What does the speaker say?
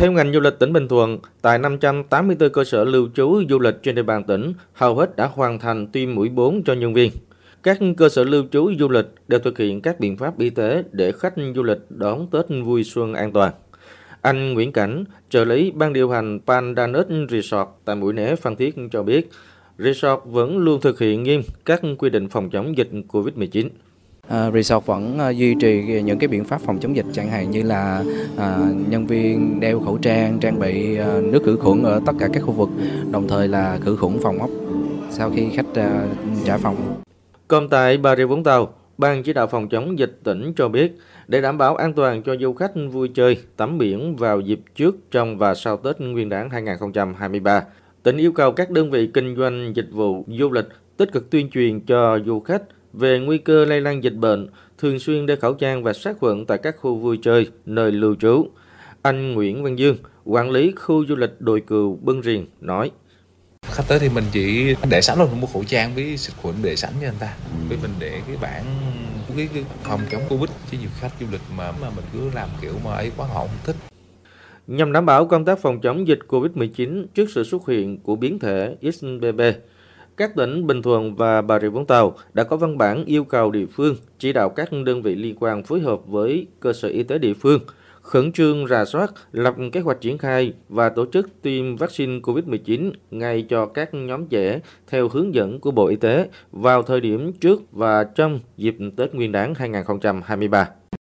Theo ngành du lịch tỉnh Bình Thuận, tại 584 cơ sở lưu trú du lịch trên địa bàn tỉnh, hầu hết đã hoàn thành tiêm mũi 4 cho nhân viên. Các cơ sở lưu trú du lịch đều thực hiện các biện pháp y tế để khách du lịch đón Tết vui xuân an toàn. Anh Nguyễn Cảnh, trợ lý ban điều hành Pandanus Resort tại Mũi Né Phan Thiết cho biết, resort vẫn luôn thực hiện nghiêm các quy định phòng chống dịch COVID-19. Uh, resort vẫn uh, duy trì những cái biện pháp phòng chống dịch chẳng hạn như là uh, nhân viên đeo khẩu trang, trang bị uh, nước khử khuẩn ở tất cả các khu vực, đồng thời là khử khuẩn phòng ốc sau khi khách uh, trả phòng. Còn tại Bà Rịa Vũng Tàu, Ban chỉ đạo phòng chống dịch tỉnh cho biết, để đảm bảo an toàn cho du khách vui chơi, tắm biển vào dịp trước, trong và sau Tết Nguyên đán 2023, tỉnh yêu cầu các đơn vị kinh doanh dịch vụ du lịch tích cực tuyên truyền cho du khách về nguy cơ lây lan dịch bệnh, thường xuyên đeo khẩu trang và sát khuẩn tại các khu vui chơi, nơi lưu trú. Anh Nguyễn Văn Dương, quản lý khu du lịch đồi cừu Bưng Riền, nói khách tới thì mình chỉ để sẵn rồi mua khẩu trang với xịt khuẩn để sẵn cho anh ta với mình để cái bản cái, cái phòng chống covid chứ nhiều khách du lịch mà mà mình cứ làm kiểu mà ấy quá họ không thích nhằm đảm bảo công tác phòng chống dịch Covid-19 trước sự xuất hiện của biến thể XBB. Các tỉnh Bình Thuận và Bà Rịa Vũng Tàu đã có văn bản yêu cầu địa phương chỉ đạo các đơn vị liên quan phối hợp với cơ sở y tế địa phương – khẩn trương rà soát, lập kế hoạch triển khai và tổ chức tiêm vaccine COVID-19 ngay cho các nhóm trẻ theo hướng dẫn của Bộ Y tế vào thời điểm trước và trong dịp Tết Nguyên đán 2023.